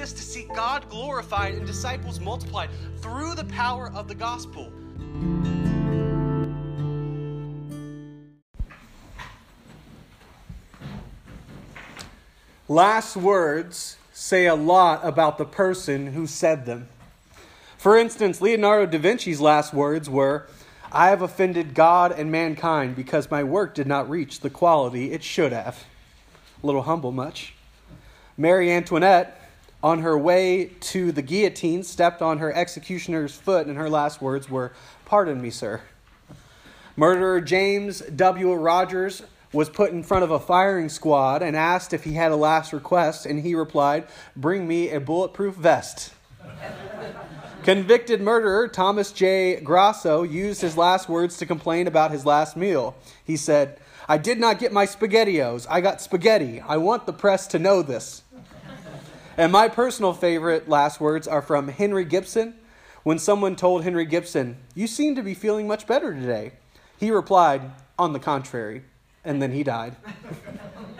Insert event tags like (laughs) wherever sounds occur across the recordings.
exist to see God glorified and disciples multiplied through the power of the gospel. Last words say a lot about the person who said them. For instance, Leonardo da Vinci's last words were, I have offended God and mankind because my work did not reach the quality it should have. A little humble, much. Marie Antoinette, on her way to the guillotine, stepped on her executioner's foot, and her last words were, Pardon me, sir. Murderer James W. Rogers was put in front of a firing squad and asked if he had a last request, and he replied, Bring me a bulletproof vest. Convicted murderer Thomas J. Grasso used his last words to complain about his last meal. He said, I did not get my spaghettios. I got spaghetti. I want the press to know this. And my personal favorite last words are from Henrik Ibsen. When someone told Henrik Ibsen, You seem to be feeling much better today, he replied, On the contrary. And then he died.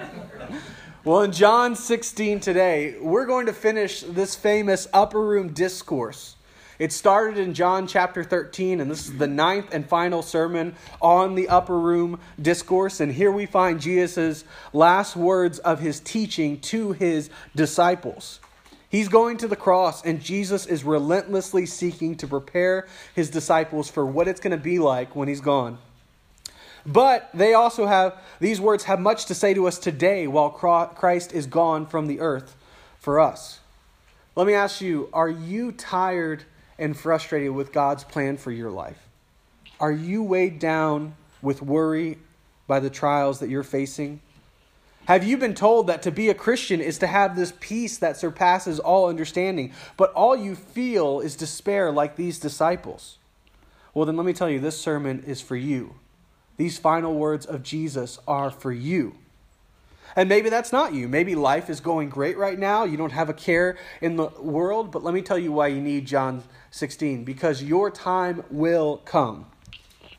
(laughs) well, in John 16 today, we're going to finish this famous upper room discourse. It started in John chapter 13, and this is the ninth and final sermon on the upper room discourse. And here we find Jesus' last words of his teaching to his disciples. He's going to the cross, and Jesus is relentlessly seeking to prepare his disciples for what it's going to be like when he's gone. But they also have, these words have much to say to us today while Christ is gone from the earth for us. Let me ask you are you tired and frustrated with God's plan for your life? Are you weighed down with worry by the trials that you're facing? Have you been told that to be a Christian is to have this peace that surpasses all understanding, but all you feel is despair like these disciples? Well, then let me tell you this sermon is for you. These final words of Jesus are for you. And maybe that's not you. Maybe life is going great right now. You don't have a care in the world, but let me tell you why you need John 16 because your time will come.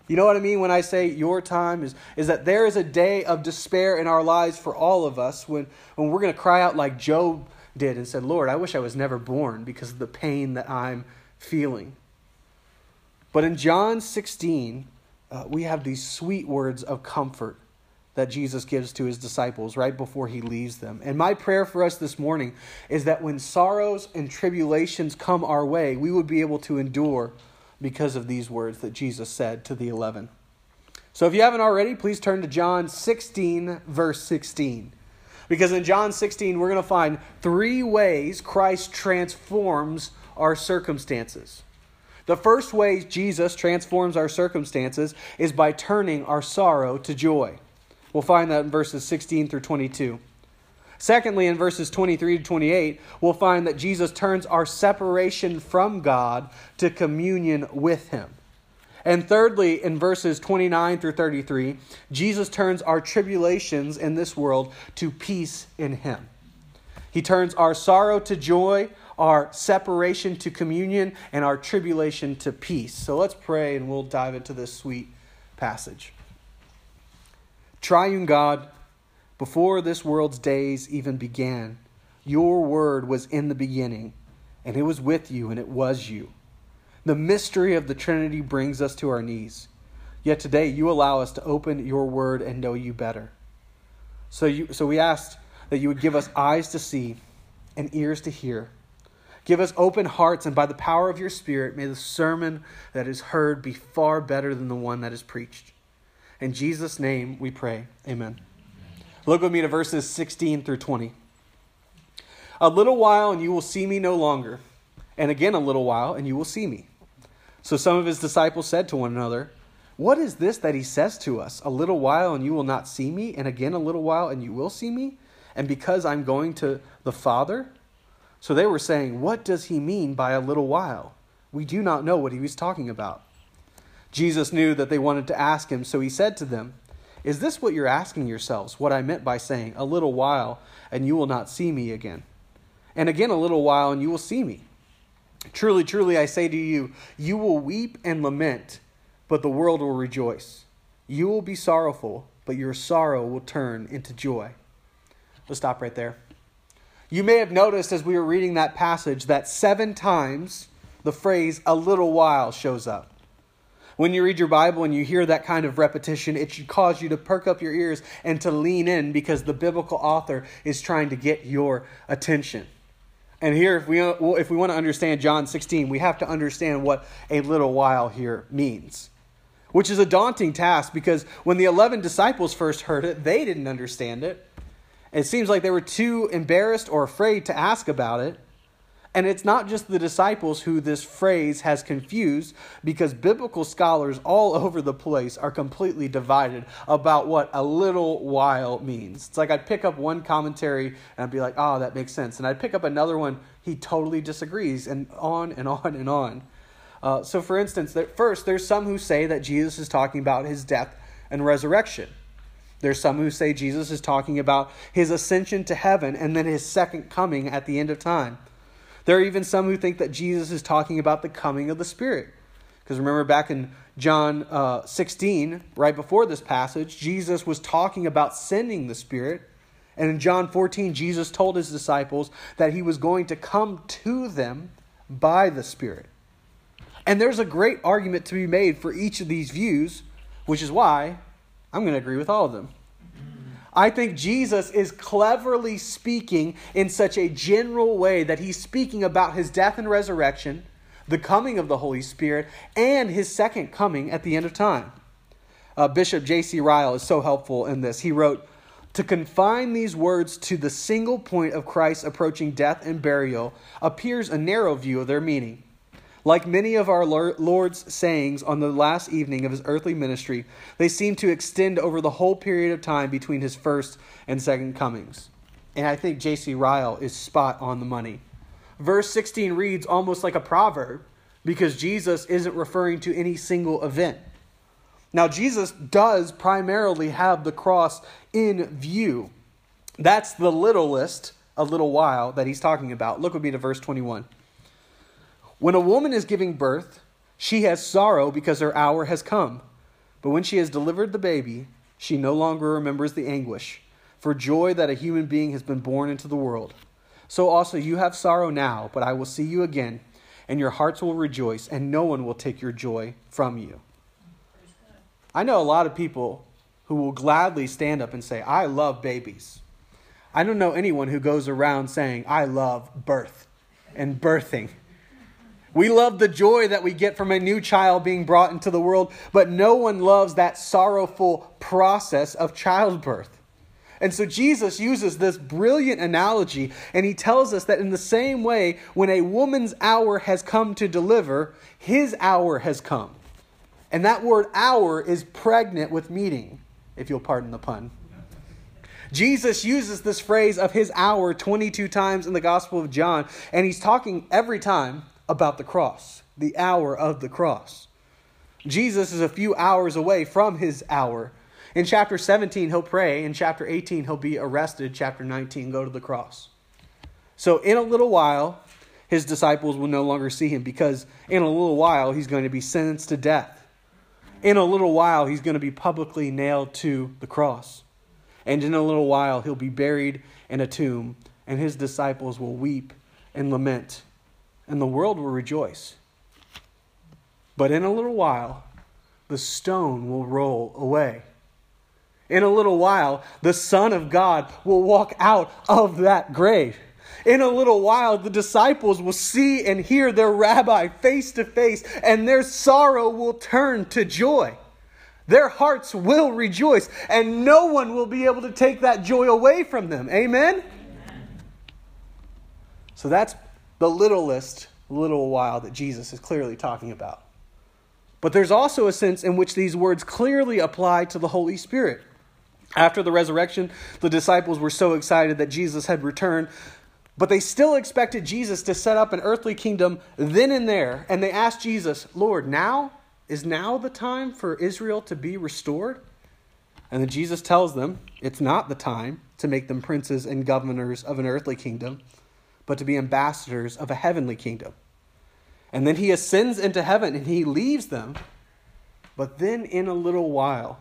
You know what I mean when I say your time is is that there is a day of despair in our lives for all of us when when we're going to cry out like Job did and said, "Lord, I wish I was never born because of the pain that I'm feeling." But in John 16, uh, we have these sweet words of comfort that Jesus gives to his disciples right before he leaves them. And my prayer for us this morning is that when sorrows and tribulations come our way, we would be able to endure because of these words that Jesus said to the 11. So if you haven't already, please turn to John 16, verse 16. Because in John 16, we're going to find three ways Christ transforms our circumstances. The first way Jesus transforms our circumstances is by turning our sorrow to joy. We'll find that in verses 16 through 22. Secondly, in verses 23 to 28, we'll find that Jesus turns our separation from God to communion with Him. And thirdly, in verses 29 through 33, Jesus turns our tribulations in this world to peace in Him. He turns our sorrow to joy, our separation to communion, and our tribulation to peace. So let's pray and we'll dive into this sweet passage. Triune God, before this world's days even began, your word was in the beginning, and it was with you, and it was you. The mystery of the Trinity brings us to our knees. Yet today you allow us to open your word and know you better. So, you, so we asked that you would give us eyes to see and ears to hear. Give us open hearts, and by the power of your Spirit, may the sermon that is heard be far better than the one that is preached. In Jesus' name we pray. Amen. Look with me to verses 16 through 20. A little while, and you will see me no longer. And again, a little while, and you will see me. So some of his disciples said to one another, What is this that he says to us? A little while, and you will not see me, and again, a little while, and you will see me? And because I'm going to the Father? So they were saying, What does he mean by a little while? We do not know what he was talking about. Jesus knew that they wanted to ask him, so he said to them, Is this what you're asking yourselves? What I meant by saying, A little while, and you will not see me again. And again, a little while, and you will see me. Truly, truly, I say to you, you will weep and lament, but the world will rejoice. You will be sorrowful, but your sorrow will turn into joy. Let's stop right there. You may have noticed as we were reading that passage that seven times the phrase a little while shows up. When you read your Bible and you hear that kind of repetition, it should cause you to perk up your ears and to lean in because the biblical author is trying to get your attention. And here, if we, uh, if we want to understand John 16, we have to understand what a little while here means, which is a daunting task because when the 11 disciples first heard it, they didn't understand it. It seems like they were too embarrassed or afraid to ask about it. And it's not just the disciples who this phrase has confused, because biblical scholars all (laughs) over the place are completely divided about what a little while means. It's like I'd pick up one commentary and I'd be like, oh, that makes sense. And I'd pick up another one, he totally disagrees, and on and on and on. Uh, so, for instance, first, there's some who say that Jesus is talking about his death and resurrection. There's some who say Jesus is talking about his ascension to heaven and then his second coming at the end of time. There are even some who think that Jesus is talking about the coming of the Spirit. Because remember back in John uh, 16, right before this passage, Jesus was talking about sending the Spirit. And in John 14, Jesus told his disciples that he was going to come to them by the Spirit. And there's a great argument to be made for each of these views, which is why I'm going to agree with all of them. I think Jesus is cleverly speaking in such a general way that he's speaking about his death and resurrection, the coming of the Holy Spirit, and his second coming at the end of time. Uh, Bishop J.C. Ryle is so helpful in this. He wrote, To confine these words to the single point of Christ's approaching death and burial appears a narrow view of their meaning. Like many of our Lord's sayings on the last evening of his earthly ministry, they seem to extend over the whole period of time between his first and second comings. And I think J.C. Ryle is spot on the money. Verse 16 reads almost like a proverb because Jesus isn't referring to any single event. Now, Jesus does primarily have the cross in view. That's the littlest, a little while, that he's talking about. Look with me to verse 21. When a woman is giving birth, she has sorrow because her hour has come. But when she has delivered the baby, she no longer remembers the anguish for joy that a human being has been born into the world. So also you have sorrow now, but I will see you again, and your hearts will rejoice, and no one will take your joy from you. I know a lot of people who will gladly stand up and say, I love babies. I don't know anyone who goes around saying, I love birth and birthing. We love the joy that we get from a new child being brought into the world, but no one loves that sorrowful process of childbirth. And so Jesus uses this brilliant analogy, and he tells us that in the same way, when a woman's hour has come to deliver, his hour has come. And that word hour is pregnant with meaning, if you'll pardon the pun. Jesus uses this phrase of his hour 22 times in the Gospel of John, and he's talking every time about the cross, the hour of the cross. Jesus is a few hours away from his hour. In chapter 17, he'll pray. In chapter 18, he'll be arrested. Chapter 19, go to the cross. So, in a little while, his disciples will no longer see him because in a little while, he's going to be sentenced to death. In a little while, he's going to be publicly nailed to the cross. And in a little while, he'll be buried in a tomb, and his disciples will weep and lament and the world will rejoice. But in a little while, the stone will roll away. In a little while, the Son of God will walk out of that grave. In a little while, the disciples will see and hear their rabbi face to face, and their sorrow will turn to joy. Their hearts will rejoice, and no one will be able to take that joy away from them. Amen? Amen. So that's the littlest little while that Jesus is clearly talking about. But there's also a sense in which these words clearly apply to the Holy Spirit. After the resurrection, the disciples were so excited that Jesus had returned, but they still expected Jesus to set up an earthly kingdom then and there. And they asked Jesus, Lord, now? Is now the time for Israel to be restored? And then Jesus tells them it's not the time to make them princes and governors of an earthly kingdom but to be ambassadors of a heavenly kingdom. And then he ascends into heaven and he leaves them. But then, in a little while,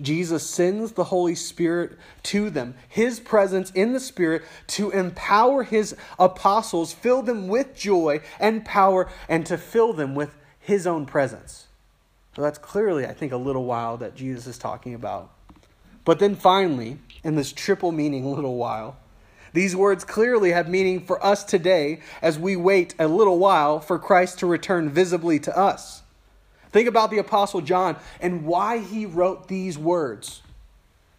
Jesus sends the Holy Spirit to them, his presence in the Spirit to empower his apostles, fill them with joy and power, and to fill them with his own presence. So that's clearly, I think, a little while that Jesus is talking about. But then finally, in this triple meaning, little while, these words clearly have meaning for us today as we wait a little while for Christ to return visibly to us. Think about the Apostle John and why he wrote these words.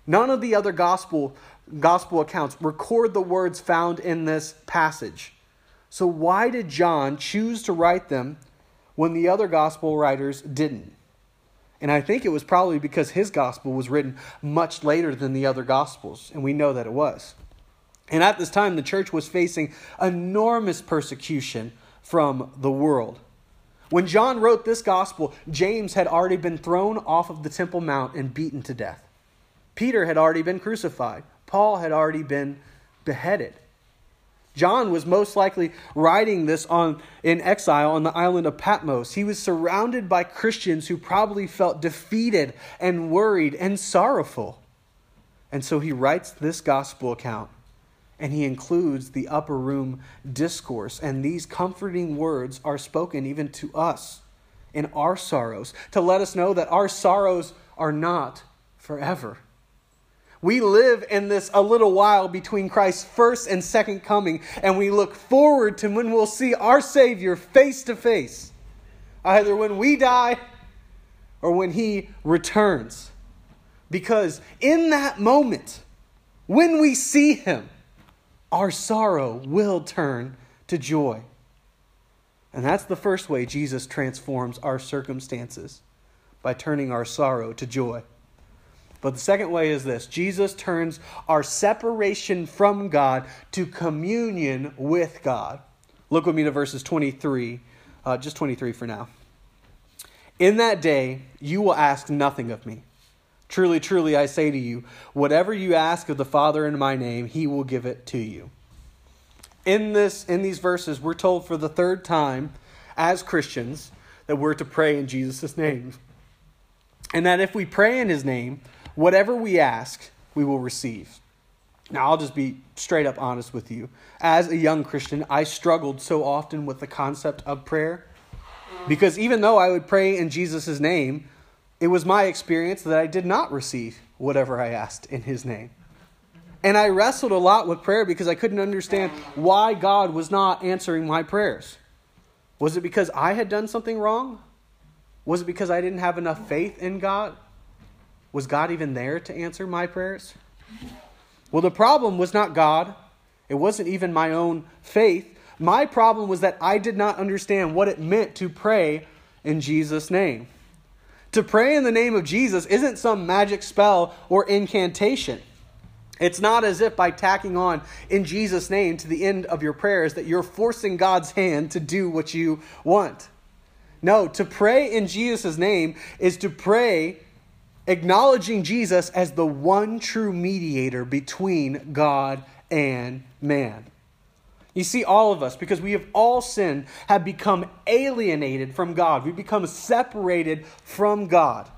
None of the other gospel, gospel accounts record the words found in this passage. So, why did John choose to write them when the other gospel writers didn't? And I think it was probably because his gospel was written much later than the other gospels, and we know that it was. And at this time, the church was facing enormous persecution from the world. When John wrote this gospel, James had already been thrown off of the Temple Mount and beaten to death. Peter had already been crucified. Paul had already been beheaded. John was most likely writing this on in exile on the island of Patmos. He was surrounded by Christians who probably felt defeated and worried and sorrowful. And so he writes this gospel account and he includes the upper room discourse. And these comforting words are spoken even to us in our sorrows to let us know that our sorrows are not forever. We live in this a little while between Christ's first and second coming, and we look forward to when we'll see our Savior face to face, either when we die or when He returns. Because in that moment, when we see Him, our sorrow will turn to joy. And that's the first way Jesus transforms our circumstances by turning our sorrow to joy. But the second way is this Jesus turns our separation from God to communion with God. Look with me to verses 23, uh, just 23 for now. In that day, you will ask nothing of me. Truly, truly, I say to you, whatever you ask of the Father in my name, he will give it to you. In this in these verses, we're told for the third time as Christians that we're to pray in Jesus' name. And that if we pray in his name, whatever we ask, we will receive. Now, I'll just be straight up honest with you. As a young Christian, I struggled so often with the concept of prayer because even though I would pray in Jesus' name, it was my experience that I did not receive whatever I asked in His name. And I wrestled a lot with prayer because I couldn't understand why God was not answering my prayers. Was it because I had done something wrong? Was it because I didn't have enough faith in God? Was God even there to answer my prayers? Well, the problem was not God. It wasn't even my own faith. My problem was that I did not understand what it meant to pray in Jesus' name. To pray in the name of Jesus isn't some magic spell or incantation. It's not as if by tacking on in Jesus' name to the end of your prayers that you're forcing God's hand to do what you want. No, to pray in Jesus' name is to pray acknowledging Jesus as the one true mediator between God and man. You see, all of us, because we have all sinned, have become alienated from God. We become separated from God.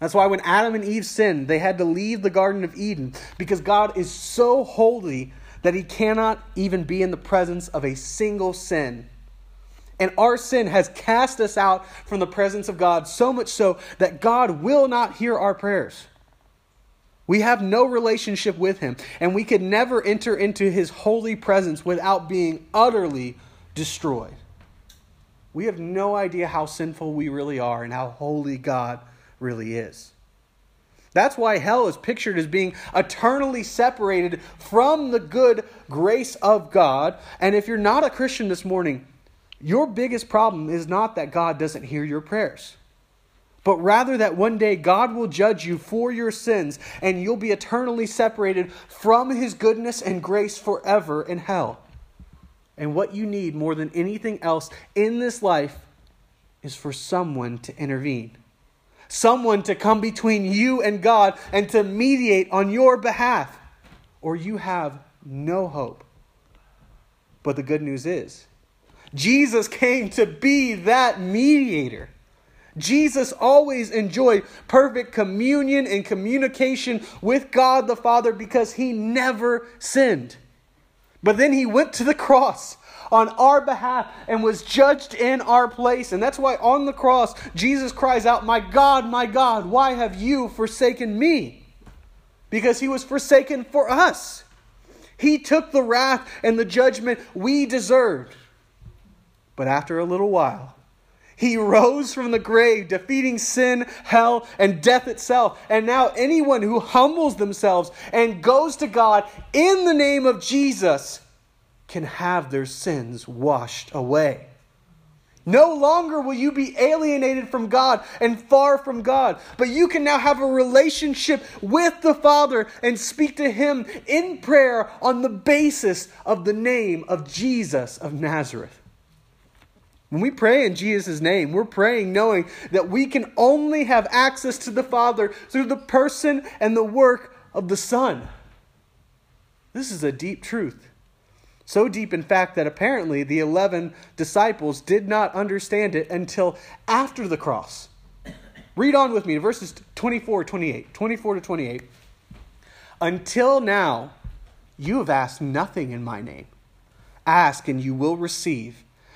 That's why when Adam and Eve sinned, they had to leave the Garden of Eden because God is so holy that he cannot even be in the presence of a single sin. And our sin has cast us out from the presence of God so much so that God will not hear our prayers. We have no relationship with him, and we could never enter into his holy presence without being utterly destroyed. We have no idea how sinful we really are and how holy God really is. That's why hell is pictured as being eternally separated from the good grace of God. And if you're not a Christian this morning, your biggest problem is not that God doesn't hear your prayers but rather that one day God will judge you for your sins and you'll be eternally separated from his goodness and grace forever in hell. And what you need more than anything else in this life is for someone to intervene. Someone to come between you and God and to mediate on your behalf, or you have no hope. But the good news is, Jesus came to be that mediator. Jesus always enjoyed perfect communion and communication with God the Father because he never sinned. But then he went to the cross on our behalf and was judged in our place. And that's why on the cross, Jesus cries out, My God, my God, why have you forsaken me? Because he was forsaken for us. He took the wrath and the judgment we deserved. But after a little while, he rose from the grave, defeating sin, hell, and death itself. And now, anyone who humbles themselves and goes to God in the name of Jesus can have their sins washed away. No longer will you be alienated from God and far from God, but you can now have a relationship with the Father and speak to Him in prayer on the basis of the name of Jesus of Nazareth. When we pray in Jesus' name, we're praying knowing that we can only have access to the Father through the person and the work of the Son. This is a deep truth. So deep, in fact, that apparently the 11 disciples did not understand it until after the cross. Read on with me, verses 24, 28. 24 to 28. Until now, you have asked nothing in my name. Ask, and you will receive,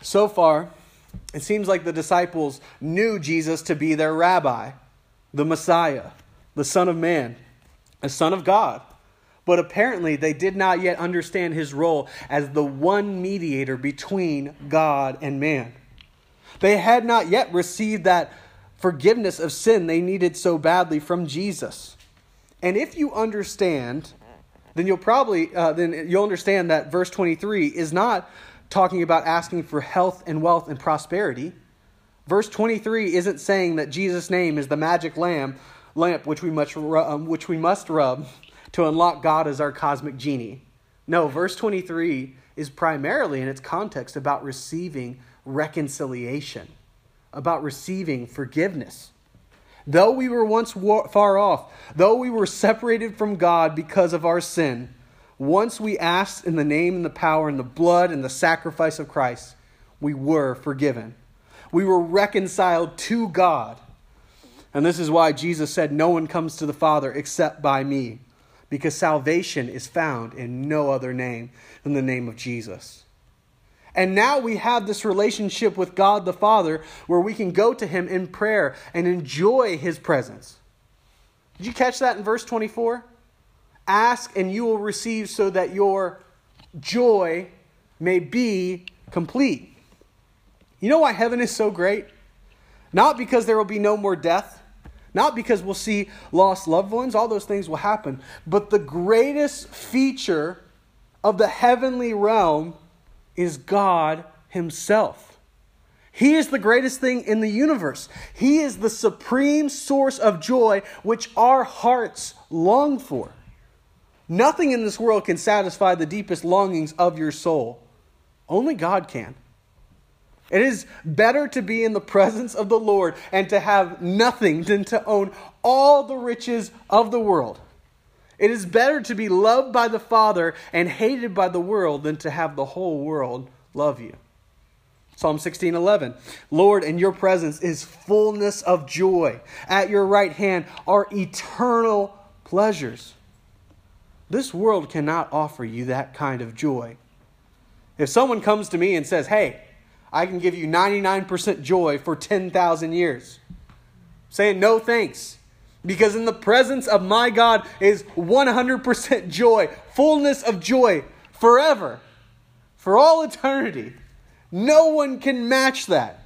So far, it seems like the disciples knew Jesus to be their rabbi, the Messiah, the Son of Man, the Son of God. But apparently, they did not yet understand his role as the one mediator between God and man. They had not yet received that forgiveness of sin they needed so badly from Jesus. And if you understand, then you'll probably uh, then you'll understand that verse 23 is not talking about asking for health and wealth and prosperity. Verse 23 isn't saying that Jesus' name is the magic lamb lamp which we must um, which we must rub to unlock God as our cosmic genie. No, verse 23 is primarily in its context about receiving reconciliation, about receiving forgiveness. Though we were once far off, though we were separated from God because of our sin, once we asked in the name and the power and the blood and the sacrifice of Christ, we were forgiven. We were reconciled to God. And this is why Jesus said, No one comes to the Father except by me because salvation is found in no other name than the name of Jesus. And now we have this relationship with God the Father where we can go to Him in prayer and enjoy His presence. Did you catch that in verse 24? Ask and you will receive so that your joy may be complete. You know why heaven is so great? Not because there will be no more death, not because we'll see lost loved ones, all those things will happen. But the greatest feature of the heavenly realm is God Himself. He is the greatest thing in the universe. He is the supreme source of joy which our hearts long for. Nothing in this world can satisfy the deepest longings of your soul. Only God can. It is better to be in the presence of the Lord and to have nothing than to own all the riches of the world. It is better to be loved by the Father and hated by the world than to have the whole world love you. Psalm 16:11 Lord, in your presence is fullness of joy. At your right hand are eternal pleasures. This world cannot offer you that kind of joy. If someone comes to me and says, "Hey, I can give you 99% joy for 10,000 years. Saying no thanks. Because in the presence of my God is 100% joy, fullness of joy forever, for all eternity. No one can match that.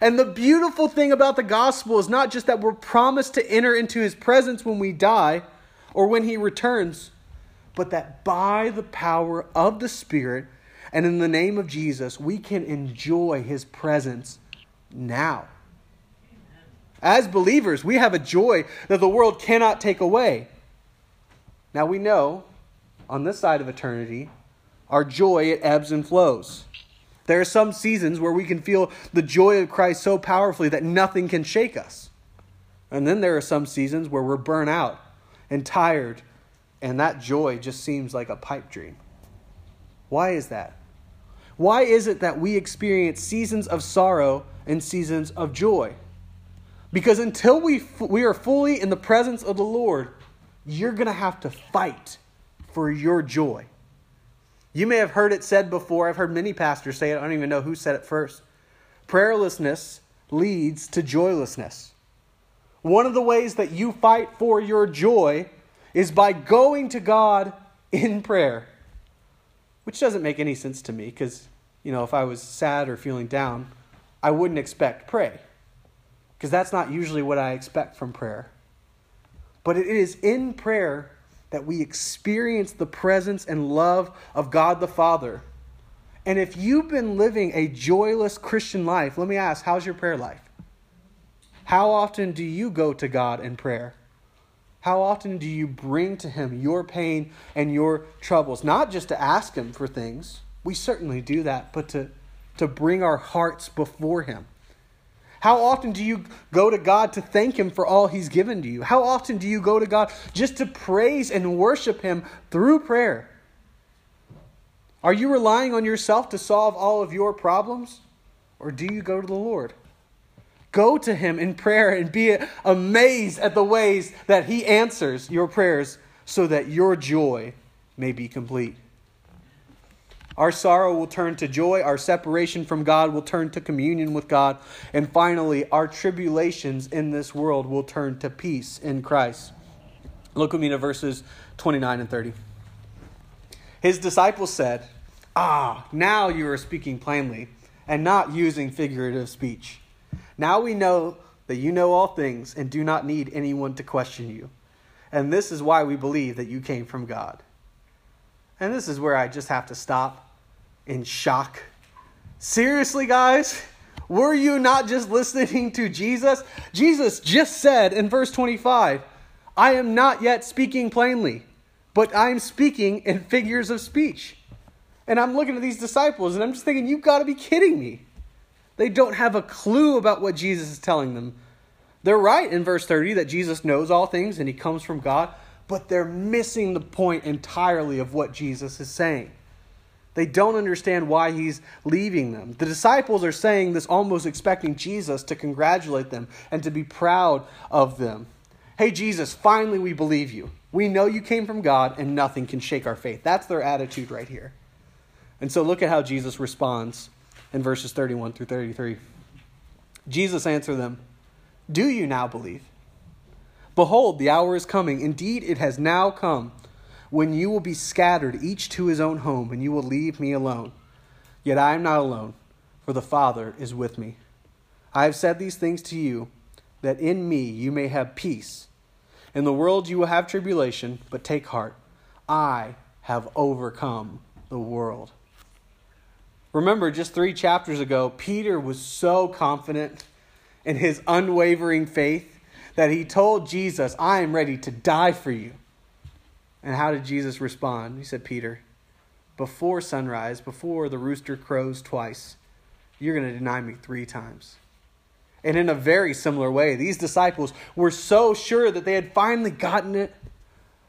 And the beautiful thing about the gospel is not just that we're promised to enter into his presence when we die or when he returns, but that by the power of the Spirit, and in the name of Jesus, we can enjoy his presence now. As believers, we have a joy that the world cannot take away. Now we know on this side of eternity, our joy it ebbs and flows. There are some seasons where we can feel the joy of Christ so powerfully that nothing can shake us. And then there are some seasons where we're burnt out and tired, and that joy just seems like a pipe dream. Why is that? Why is it that we experience seasons of sorrow and seasons of joy? Because until we, we are fully in the presence of the Lord, you're going to have to fight for your joy. You may have heard it said before. I've heard many pastors say it. I don't even know who said it first. Prayerlessness leads to joylessness. One of the ways that you fight for your joy is by going to God in prayer, which doesn't make any sense to me because, you know, if I was sad or feeling down, I wouldn't expect pray because that's not usually what I expect from prayer. But it is in prayer that we experience the presence and love of God the Father. And if you've been living a joyless Christian life, let me ask, how's your prayer life? How often do you go to God in prayer? How often do you bring to Him your pain and your troubles? Not just to ask Him for things, we certainly do that, but to, to bring our hearts before Him. How often do you go to God to thank Him for all He's given to you? How often do you go to God just to praise and worship Him through prayer? Are you relying on yourself to solve all of your problems? Or do you go to the Lord? Go to Him in prayer and be amazed at the ways that He answers your prayers so that your joy may be complete. Our sorrow will turn to joy. Our separation from God will turn to communion with God. And finally, our tribulations in this world will turn to peace in Christ. Look with me to verses 29 and 30. His disciples said, Ah, now you are speaking plainly and not using figurative speech. Now we know that you know all things and do not need anyone to question you. And this is why we believe that you came from God. And this is where I just have to stop in shock. Seriously, guys? Were you not just listening to Jesus? Jesus just said in verse 25, I am not yet speaking plainly, but I'm speaking in figures of speech. And I'm looking at these disciples and I'm just thinking, you've got to be kidding me. They don't have a clue about what Jesus is telling them. They're right in verse 30 that Jesus knows all things and he comes from God, but they're missing the point entirely of what Jesus is saying. They don't understand why he's leaving them. The disciples are saying this almost expecting Jesus to congratulate them and to be proud of them. Hey, Jesus, finally we believe you. We know you came from God and nothing can shake our faith. That's their attitude right here. And so look at how Jesus responds in verses 31 through 33. Jesus answered them, Do you now believe? Behold, the hour is coming. Indeed, it has now come when you will be scattered, each to his own home, and you will leave me alone. Yet I am not alone, for the Father is with me. I have said these things to you, that in me you may have peace. In the world you will have tribulation, but take heart. I have overcome the world. Remember, just three chapters ago, Peter was so confident in his unwavering faith that he told Jesus, I am ready to die for you. And how did Jesus respond? He said, Peter, before sunrise, before the rooster crows twice, you're going to deny me three times. And in a very similar way, these disciples were so sure that they had finally gotten it,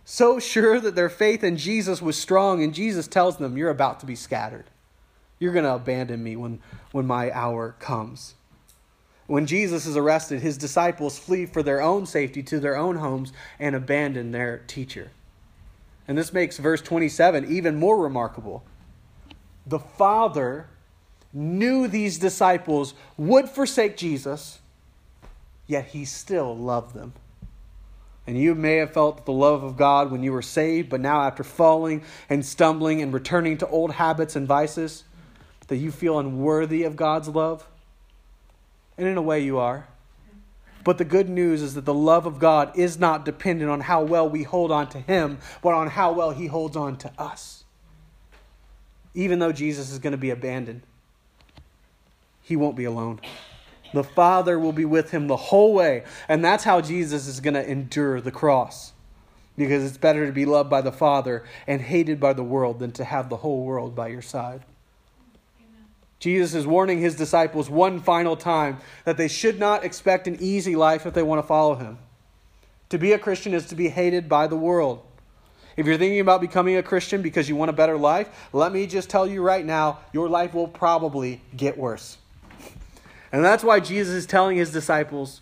so sure that their faith in Jesus was strong, and Jesus tells them, You're about to be scattered. You're going to abandon me when, when my hour comes. When Jesus is arrested, his disciples flee for their own safety to their own homes and abandon their teacher. And this makes verse 27 even more remarkable. The Father knew these disciples would forsake Jesus, yet he still loved them. And you may have felt the love of God when you were saved, but now after falling and stumbling and returning to old habits and vices, that you feel unworthy of God's love. And in a way, you are. But the good news is that the love of God is not dependent on how well we hold on to Him, but on how well He holds on to us. Even though Jesus is going to be abandoned, He won't be alone. The Father will be with him the whole way. And that's how Jesus is going to endure the cross. Because it's better to be loved by the Father and hated by the world than to have the whole world by your side. Jesus is warning his disciples one final time that they should not expect an easy life if they want to follow him. To be a Christian is to be hated by the world. If you're thinking about becoming a Christian because you want a better life, let me just tell you right now, your life will probably get worse. (laughs) And that's why Jesus is telling his disciples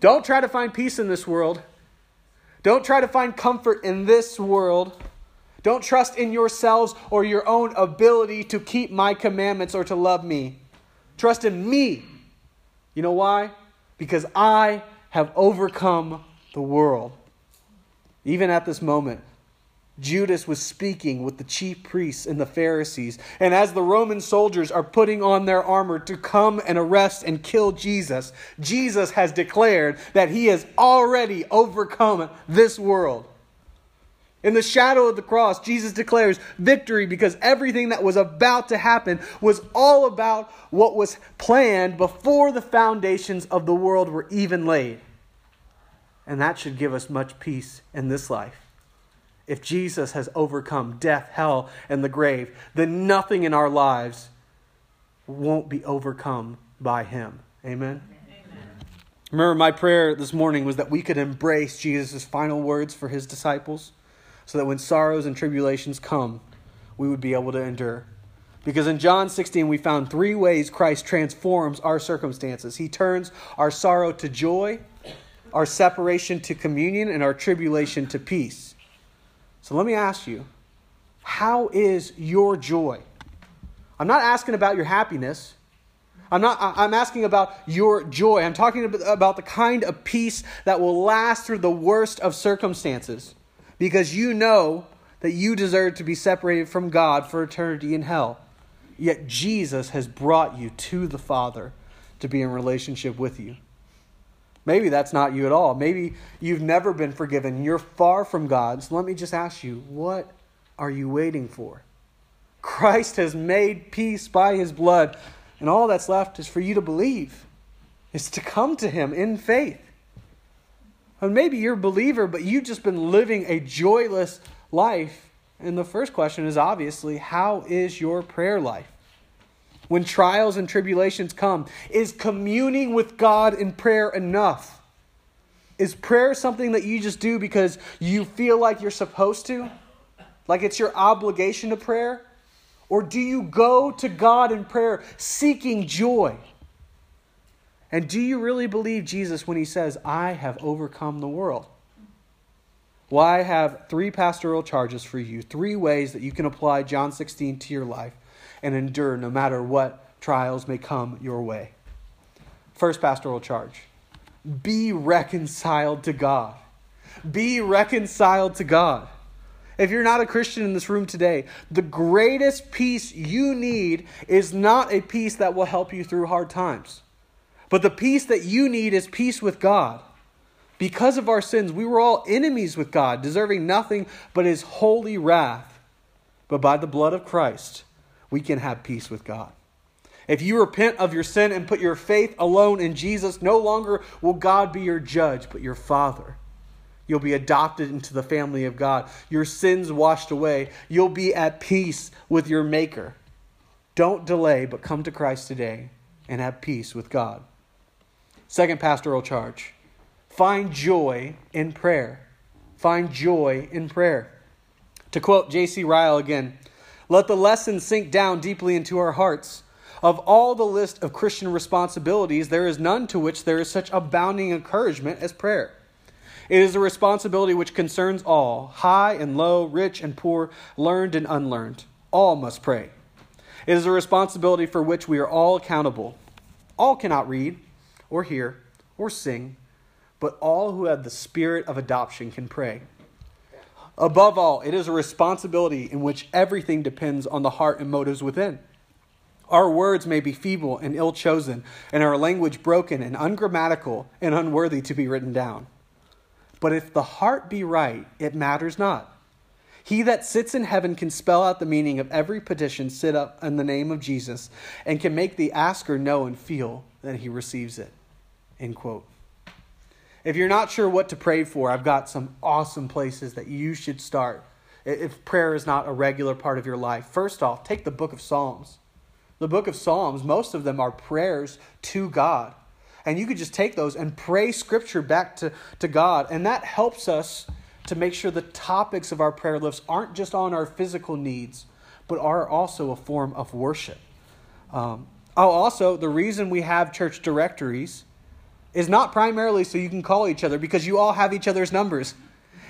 don't try to find peace in this world. Don't try to find comfort in this world. Don't trust in yourselves or your own ability to keep my commandments or to love me. Trust in me. You know why? Because I have overcome the world. Even at this moment, Judas was speaking with the chief priests and the Pharisees. And as the Roman soldiers are putting on their armor to come and arrest and kill Jesus, Jesus has declared that he has already overcome this world. In the shadow of the cross, Jesus declares victory because everything that was about to happen was all about what was planned before the foundations of the world were even laid. And that should give us much peace in this life. If Jesus has overcome death, hell, and the grave, then nothing in our lives won't be overcome by him. Amen. Remember, my prayer this morning was that we could embrace Jesus' final words for his disciples so that when sorrows and tribulations come, we would be able to endure. Because in John 16, we found three ways Christ transforms our circumstances. He turns our sorrow to joy, our separation to communion, and our tribulation to peace. So let me ask you how is your joy? I'm not asking about your happiness. I'm not I'm asking about your joy. I'm talking about the kind of peace that will last through the worst of circumstances because you know that you deserve to be separated from God for eternity in hell. Yet Jesus has brought you to the Father to be in relationship with you. Maybe that's not you at all. Maybe you've never been forgiven. You're far from God. So let me just ask you, what are you waiting for? Christ has made peace by his blood, and all that's left is for you to believe, is to come to him in faith. And maybe you're a believer, but you've just been living a joyless life. And the first question is obviously, how is your prayer life? when trials and tribulations come? Is communing with God in prayer enough? Is prayer something that you just do because you feel like you're supposed to? Like it's your obligation to prayer? Or do you go to God in prayer seeking joy? And do you really believe Jesus when he says, I have overcome the world? Well, I have three pastoral charges for you, three ways that you can apply John 16 to your life and endure no matter what trials may come your way. First pastoral charge be reconciled to God. Be reconciled to God. If you're not a Christian in this room today, the greatest peace you need is not a peace that will help you through hard times. But the peace that you need is peace with God. Because of our sins, we were all enemies with God, deserving nothing but his holy wrath. But by the blood of Christ, we can have peace with God. If you repent of your sin and put your faith alone in Jesus, no longer will God be your judge, but your Father. You'll be adopted into the family of God. Your sins washed away. You'll be at peace with your Maker. Don't delay, but come to Christ today and have peace with God. Second pastoral charge find joy in prayer. Find joy in prayer. To quote J.C. Ryle again, let the lesson sink down deeply into our hearts. Of all the list of Christian responsibilities, there is none to which there is such abounding encouragement as prayer. It is a responsibility which concerns all, high and low, rich and poor, learned and unlearned. All must pray. It is a responsibility for which we are all accountable. All cannot read, or hear, or sing, but all who have the spirit of adoption can pray. Above all, it is a responsibility in which everything depends on the heart and motives within. Our words may be feeble and ill chosen, and our language broken and ungrammatical and unworthy to be written down. But if the heart be right, it matters not. He that sits in heaven can spell out the meaning of every petition sit up in the name of Jesus and can make the asker know and feel that he receives it. End quote. If you're not sure what to pray for, I've got some awesome places that you should start if prayer is not a regular part of your life. First off, take the book of Psalms. The book of Psalms, most of them are prayers to God. And you could just take those and pray scripture back to, to God. And that helps us to make sure the topics of our prayer lists aren't just on our physical needs, but are also a form of worship. Um, oh, also, the reason we have church directories is not primarily so you can call each other because you all have each other's numbers.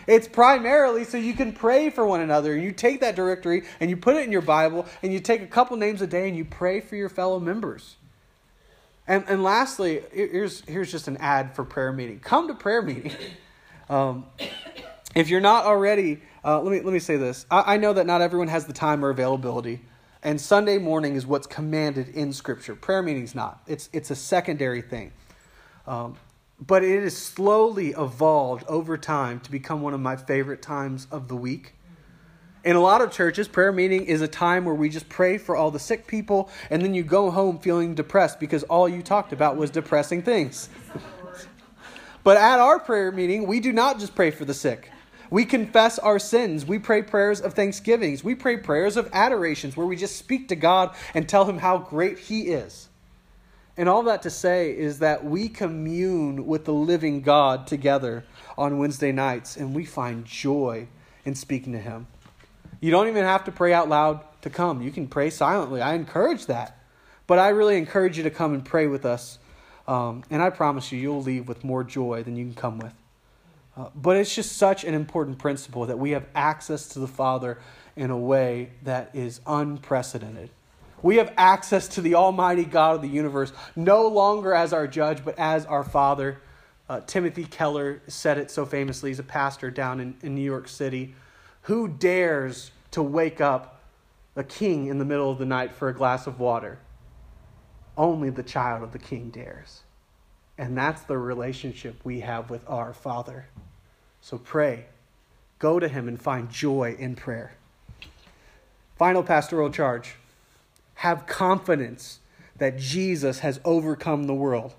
It's primarily so you can pray for one another. You take that directory and you put it in your Bible and you take a couple names a day and you pray for your fellow members. And, and lastly, here's, here's just an ad for prayer meeting. Come to prayer meeting. Um, if you're not already, uh, let, me, let me say this. I, I know that not everyone has the time or availability. And Sunday morning is what's commanded in Scripture. Prayer meeting's not. It's, it's a secondary thing. Um, but it has slowly evolved over time to become one of my favorite times of the week. In a lot of churches, prayer meeting is a time where we just pray for all the sick people, and then you go home feeling depressed because all you talked about was depressing things. (laughs) but at our prayer meeting, we do not just pray for the sick. We confess our sins. We pray prayers of thanksgivings. We pray prayers of adorations where we just speak to God and tell Him how great He is. And all that to say is that we commune with the living God together on Wednesday nights, and we find joy in speaking to Him. You don't even have to pray out loud to come, you can pray silently. I encourage that. But I really encourage you to come and pray with us. Um, and I promise you, you'll leave with more joy than you can come with. Uh, but it's just such an important principle that we have access to the Father in a way that is unprecedented. We have access to the Almighty God of the universe, no longer as our judge, but as our Father. Uh, Timothy Keller said it so famously. He's a pastor down in, in New York City. Who dares to wake up a king in the middle of the night for a glass of water? Only the child of the king dares. And that's the relationship we have with our Father. So pray. Go to Him and find joy in prayer. Final pastoral charge have confidence that Jesus has overcome the world.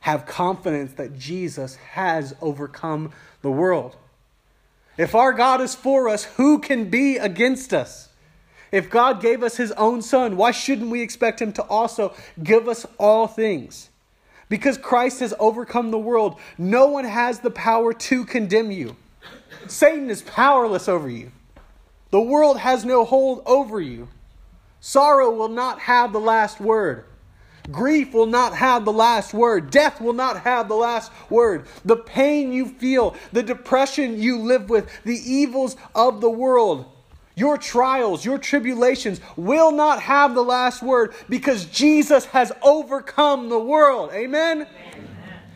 Have confidence that Jesus has overcome the world. If our God is for us, who can be against us? If God gave us his own son, why shouldn't we expect him to also give us all things? Because Christ has overcome the world, no one has the power to condemn you. Satan is powerless over you. The world has no hold over you. Sorrow will not have the last word. Grief will not have the last word. Death will not have the last word. The pain you feel, the depression you live with, the evils of the world, your trials, your tribulations will not have the last word because Jesus has overcome the world. Amen? Amen?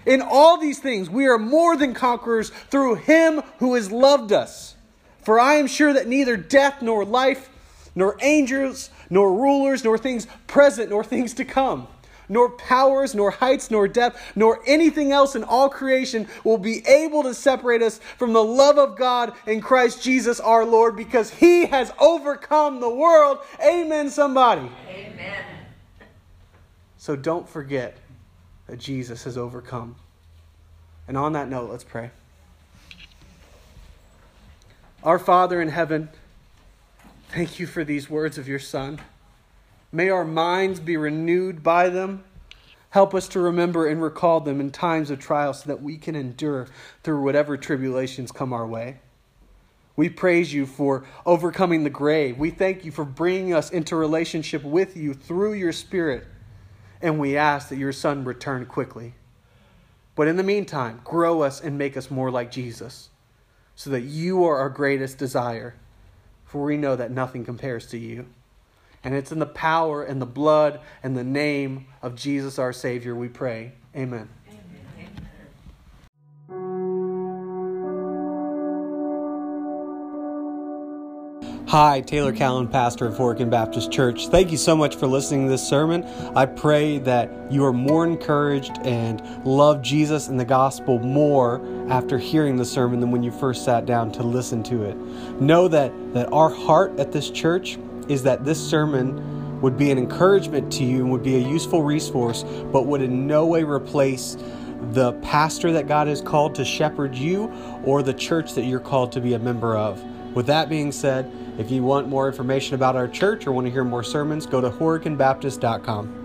In all these things, we are more than conquerors through him who has loved us. For I am sure that neither death nor life, nor angels, nor rulers, nor things present, nor things to come, nor powers, nor heights, nor depth, nor anything else in all creation will be able to separate us from the love of God in Christ Jesus our Lord, because He has overcome the world. Amen, somebody. Amen. So don't forget that Jesus has overcome. And on that note, let's pray. Our Father in heaven, Thank you for these words of your Son. May our minds be renewed by them. Help us to remember and recall them in times of trial so that we can endure through whatever tribulations come our way. We praise you for overcoming the grave. We thank you for bringing us into relationship with you through your Spirit. And we ask that your Son return quickly. But in the meantime, grow us and make us more like Jesus so that you are our greatest desire for we know that nothing compares to you. And it's in the power and the blood and the name of Jesus our Savior we pray. Amen. Hi, Taylor Callan, pastor of Horicon Baptist Church. Thank you so much for listening to this sermon. I pray that you are more encouraged and love Jesus and the gospel more after hearing the sermon than when you first sat down to listen to it. Know that, that our heart at this church is that this sermon would be an encouragement to you and would be a useful resource, but would in no way replace the pastor that God has called to shepherd you or the church that you're called to be a member of. With that being said, if you want more information about our church or want to hear more sermons, go to horiconbaptist.com.